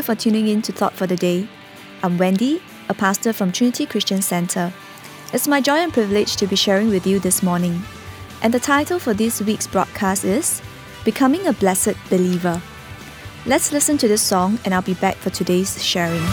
you for tuning in to Thought for the Day. I'm Wendy, a pastor from Trinity Christian Center. It's my joy and privilege to be sharing with you this morning. And the title for this week's broadcast is Becoming a Blessed Believer. Let's listen to this song, and I'll be back for today's sharing.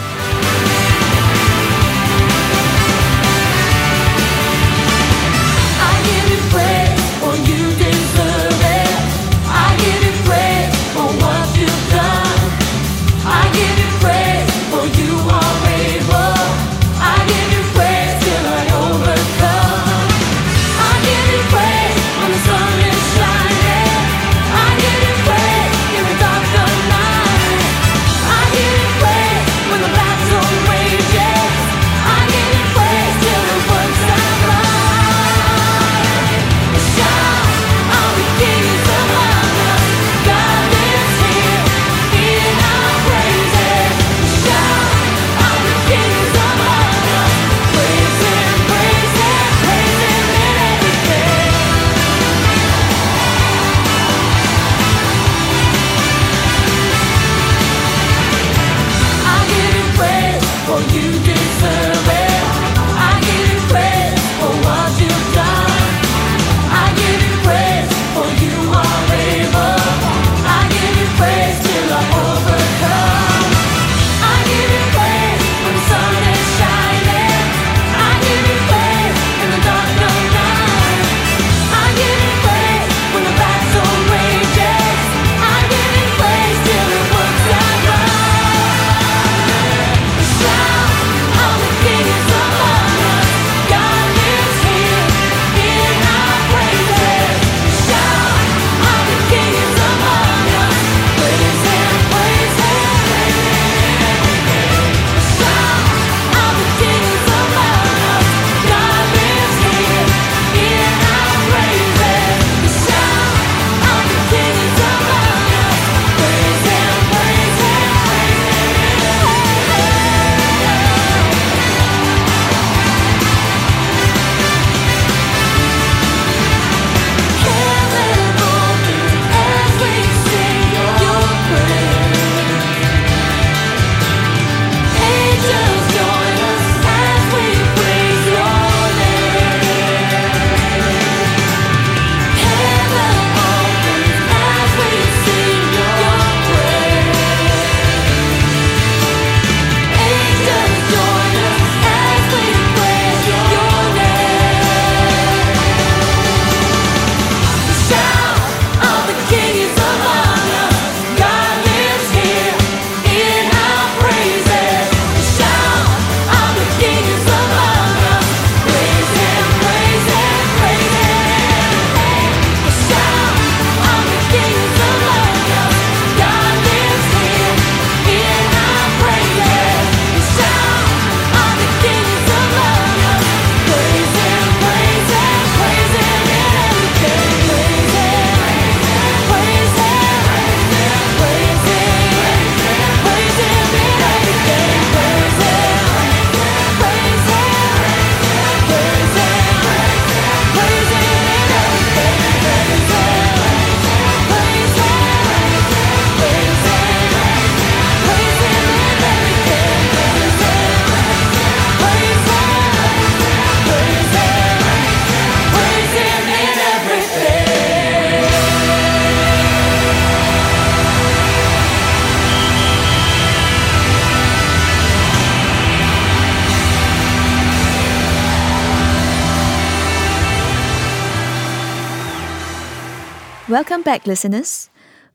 Welcome back, listeners.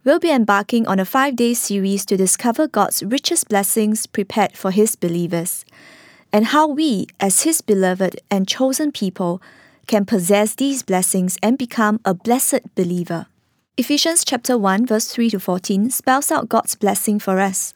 We'll be embarking on a five day series to discover God's richest blessings prepared for His believers, and how we, as His beloved and chosen people, can possess these blessings and become a blessed believer. Ephesians chapter 1 verse 3 to 14 spells out God's blessing for us.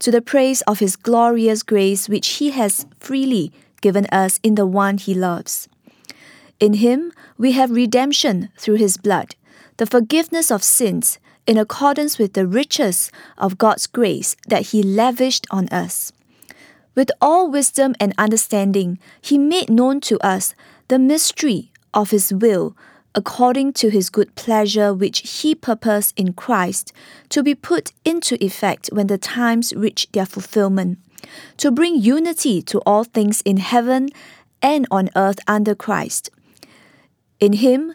to the praise of his glorious grace which he has freely given us in the one he loves. In him we have redemption through his blood, the forgiveness of sins, in accordance with the riches of God's grace that he lavished on us. With all wisdom and understanding, he made known to us the mystery of his will according to his good pleasure which he purposed in Christ to be put into effect when the times reach their fulfillment, to bring unity to all things in heaven and on earth under Christ. In him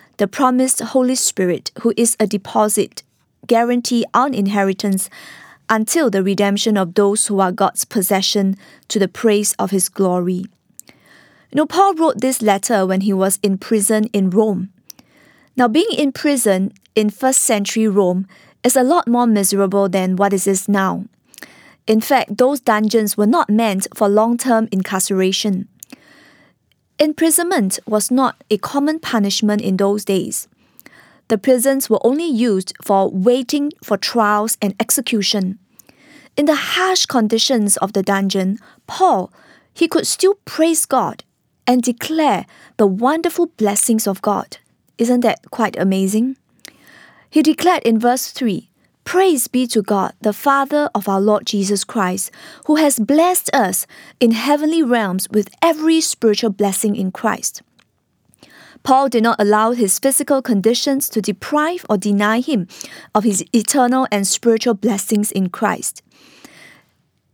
the promised Holy Spirit, who is a deposit, guarantee our inheritance until the redemption of those who are God's possession to the praise of his glory. You know, Paul wrote this letter when he was in prison in Rome. Now, being in prison in first century Rome is a lot more miserable than what it is now. In fact, those dungeons were not meant for long term incarceration. Imprisonment was not a common punishment in those days. The prisons were only used for waiting for trials and execution. In the harsh conditions of the dungeon, Paul, he could still praise God and declare the wonderful blessings of God. Isn't that quite amazing? He declared in verse 3 Praise be to God, the Father of our Lord Jesus Christ, who has blessed us in heavenly realms with every spiritual blessing in Christ. Paul did not allow his physical conditions to deprive or deny him of his eternal and spiritual blessings in Christ.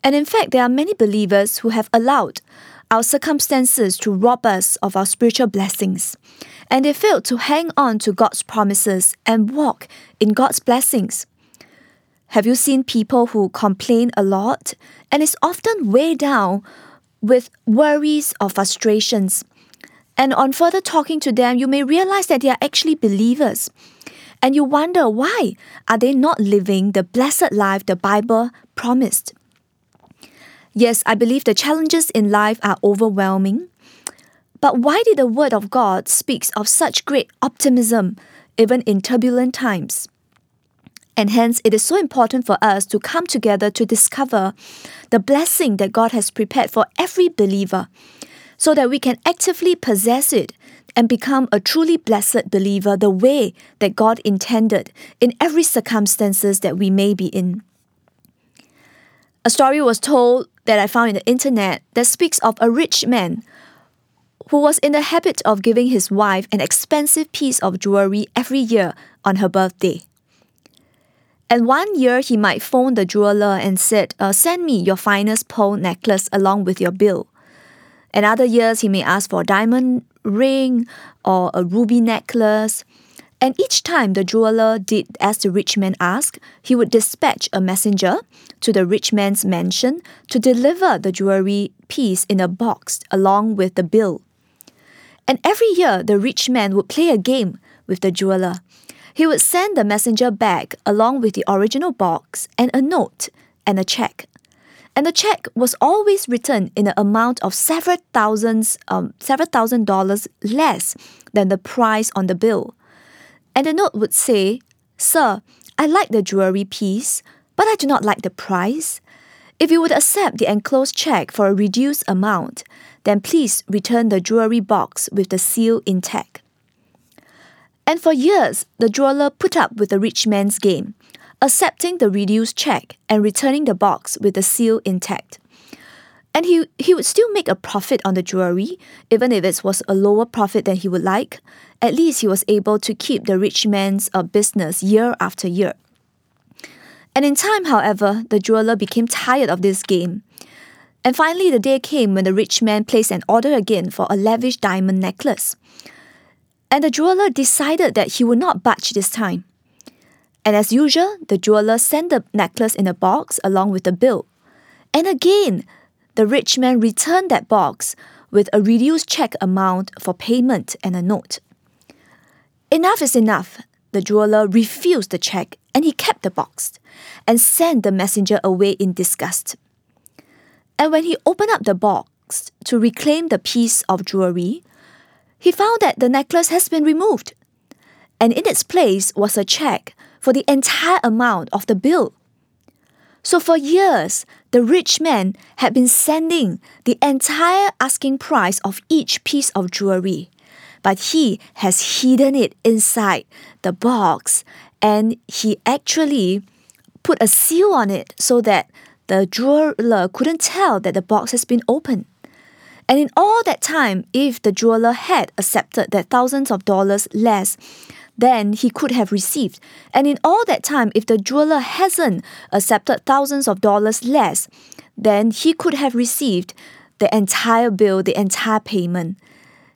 And in fact, there are many believers who have allowed our circumstances to rob us of our spiritual blessings. And they fail to hang on to God's promises and walk in God's blessings. Have you seen people who complain a lot and is often weighed down with worries or frustrations? And on further talking to them, you may realize that they are actually believers. And you wonder why are they not living the blessed life the Bible promised? Yes, I believe the challenges in life are overwhelming. But why did the Word of God speaks of such great optimism even in turbulent times? And hence, it is so important for us to come together to discover the blessing that God has prepared for every believer so that we can actively possess it and become a truly blessed believer the way that God intended in every circumstances that we may be in. A story was told that I found in the internet that speaks of a rich man who was in the habit of giving his wife an expensive piece of jewelry every year on her birthday. And one year he might phone the jeweler and said, uh, Send me your finest pearl necklace along with your bill. And other years he may ask for a diamond ring or a ruby necklace. And each time the jeweler did as the rich man asked, he would dispatch a messenger to the rich man's mansion to deliver the jewelry piece in a box along with the bill. And every year, the rich man would play a game with the jeweler. He would send the messenger back along with the original box and a note and a check. And the check was always written in an amount of several thousands, um, several thousand dollars less than the price on the bill. And the note would say, Sir, I like the jewelry piece, but I do not like the price. If you would accept the enclosed check for a reduced amount, then please return the jewelry box with the seal intact. And for years, the jeweler put up with the rich man's game, accepting the reduced check and returning the box with the seal intact. And he, he would still make a profit on the jewelry, even if it was a lower profit than he would like. At least he was able to keep the rich man's uh, business year after year. And in time, however, the jeweler became tired of this game. And finally, the day came when the rich man placed an order again for a lavish diamond necklace. And the jeweler decided that he would not budge this time. And as usual, the jeweler sent the necklace in a box along with the bill. And again, the rich man returned that box with a reduced check amount for payment and a note. Enough is enough. The jeweler refused the check and he kept the box and sent the messenger away in disgust. And when he opened up the box to reclaim the piece of jewelry, he found that the necklace has been removed, and in its place was a check for the entire amount of the bill. So for years, the rich man had been sending the entire asking price of each piece of jewelry, but he has hidden it inside the box and he actually put a seal on it so that the jeweler couldn't tell that the box has been opened. And in all that time, if the jeweler had accepted that thousands of dollars less than he could have received, and in all that time, if the jeweler hasn't accepted thousands of dollars less, then he could have received the entire bill, the entire payment.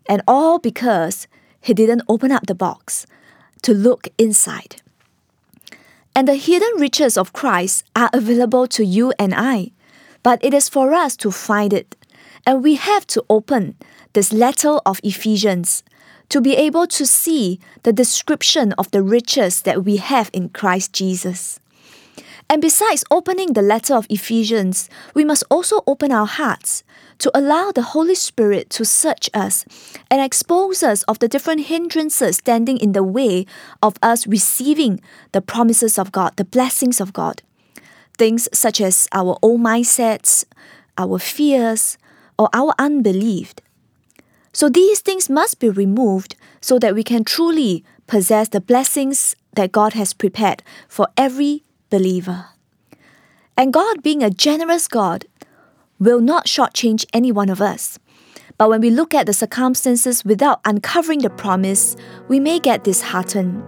And all because he didn't open up the box to look inside. And the hidden riches of Christ are available to you and I, but it is for us to find it. And we have to open this letter of Ephesians to be able to see the description of the riches that we have in Christ Jesus. And besides opening the letter of Ephesians, we must also open our hearts to allow the Holy Spirit to search us and expose us of the different hindrances standing in the way of us receiving the promises of God, the blessings of God. Things such as our old mindsets, our fears, or our unbelief. So these things must be removed so that we can truly possess the blessings that God has prepared for every believer. And God, being a generous God, will not shortchange any one of us. But when we look at the circumstances without uncovering the promise, we may get disheartened.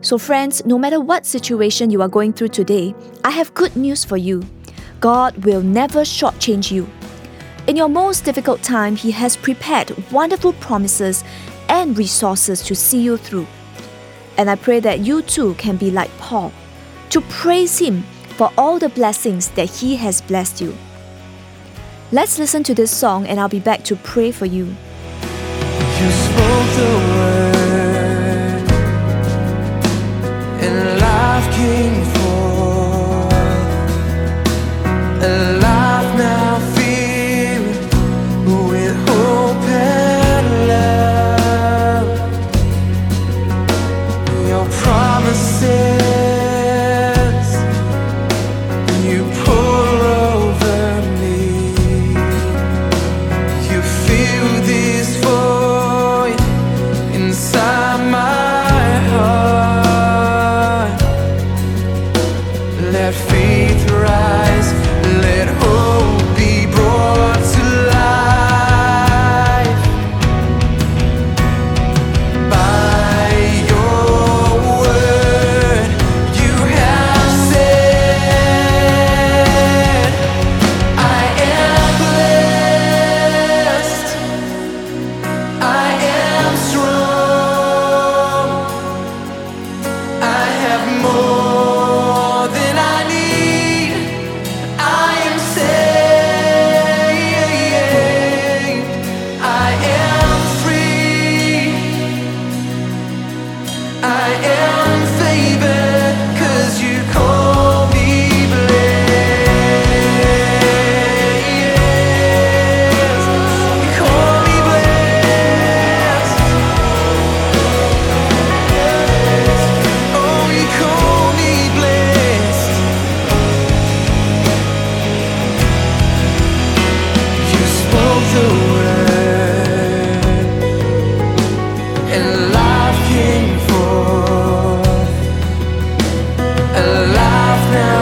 So, friends, no matter what situation you are going through today, I have good news for you. God will never shortchange you. In your most difficult time, He has prepared wonderful promises and resources to see you through. And I pray that you too can be like Paul, to praise Him for all the blessings that He has blessed you. Let's listen to this song and I'll be back to pray for you. You Let faith now.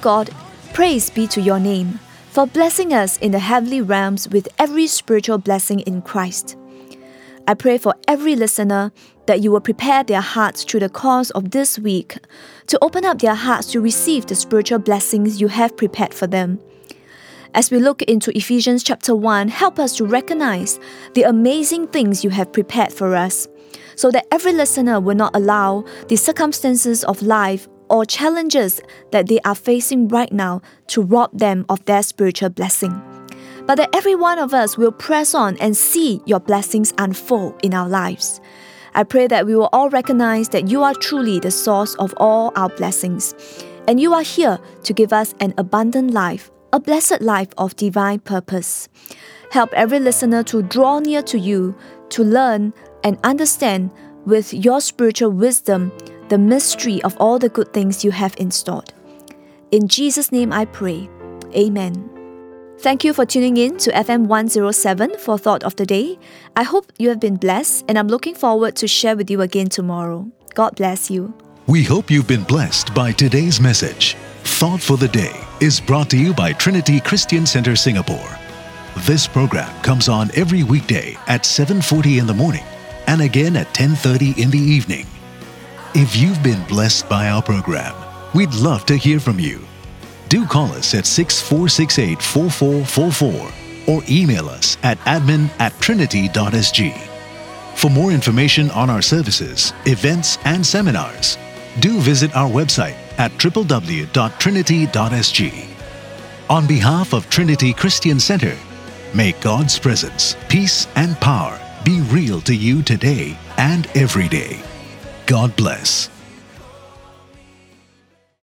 God, praise be to your name for blessing us in the heavenly realms with every spiritual blessing in Christ. I pray for every listener that you will prepare their hearts through the course of this week to open up their hearts to receive the spiritual blessings you have prepared for them. As we look into Ephesians chapter 1, help us to recognize the amazing things you have prepared for us, so that every listener will not allow the circumstances of life or challenges that they are facing right now to rob them of their spiritual blessing but that every one of us will press on and see your blessings unfold in our lives. I pray that we will all recognize that you are truly the source of all our blessings, and you are here to give us an abundant life, a blessed life of divine purpose. Help every listener to draw near to you, to learn and understand with your spiritual wisdom the mystery of all the good things you have installed. In Jesus' name I pray. Amen. Thank you for tuning in to FM 107 for Thought of the Day. I hope you have been blessed, and I'm looking forward to share with you again tomorrow. God bless you. We hope you've been blessed by today's message. Thought for the Day is brought to you by Trinity Christian Center Singapore. This program comes on every weekday at 7:40 in the morning and again at 10:30 in the evening. If you've been blessed by our program, we'd love to hear from you do call us at 6468 4444 or email us at admin at trinity.sg. For more information on our services, events, and seminars, do visit our website at www.trinity.sg. On behalf of Trinity Christian Center, may God's presence, peace, and power be real to you today and every day. God bless.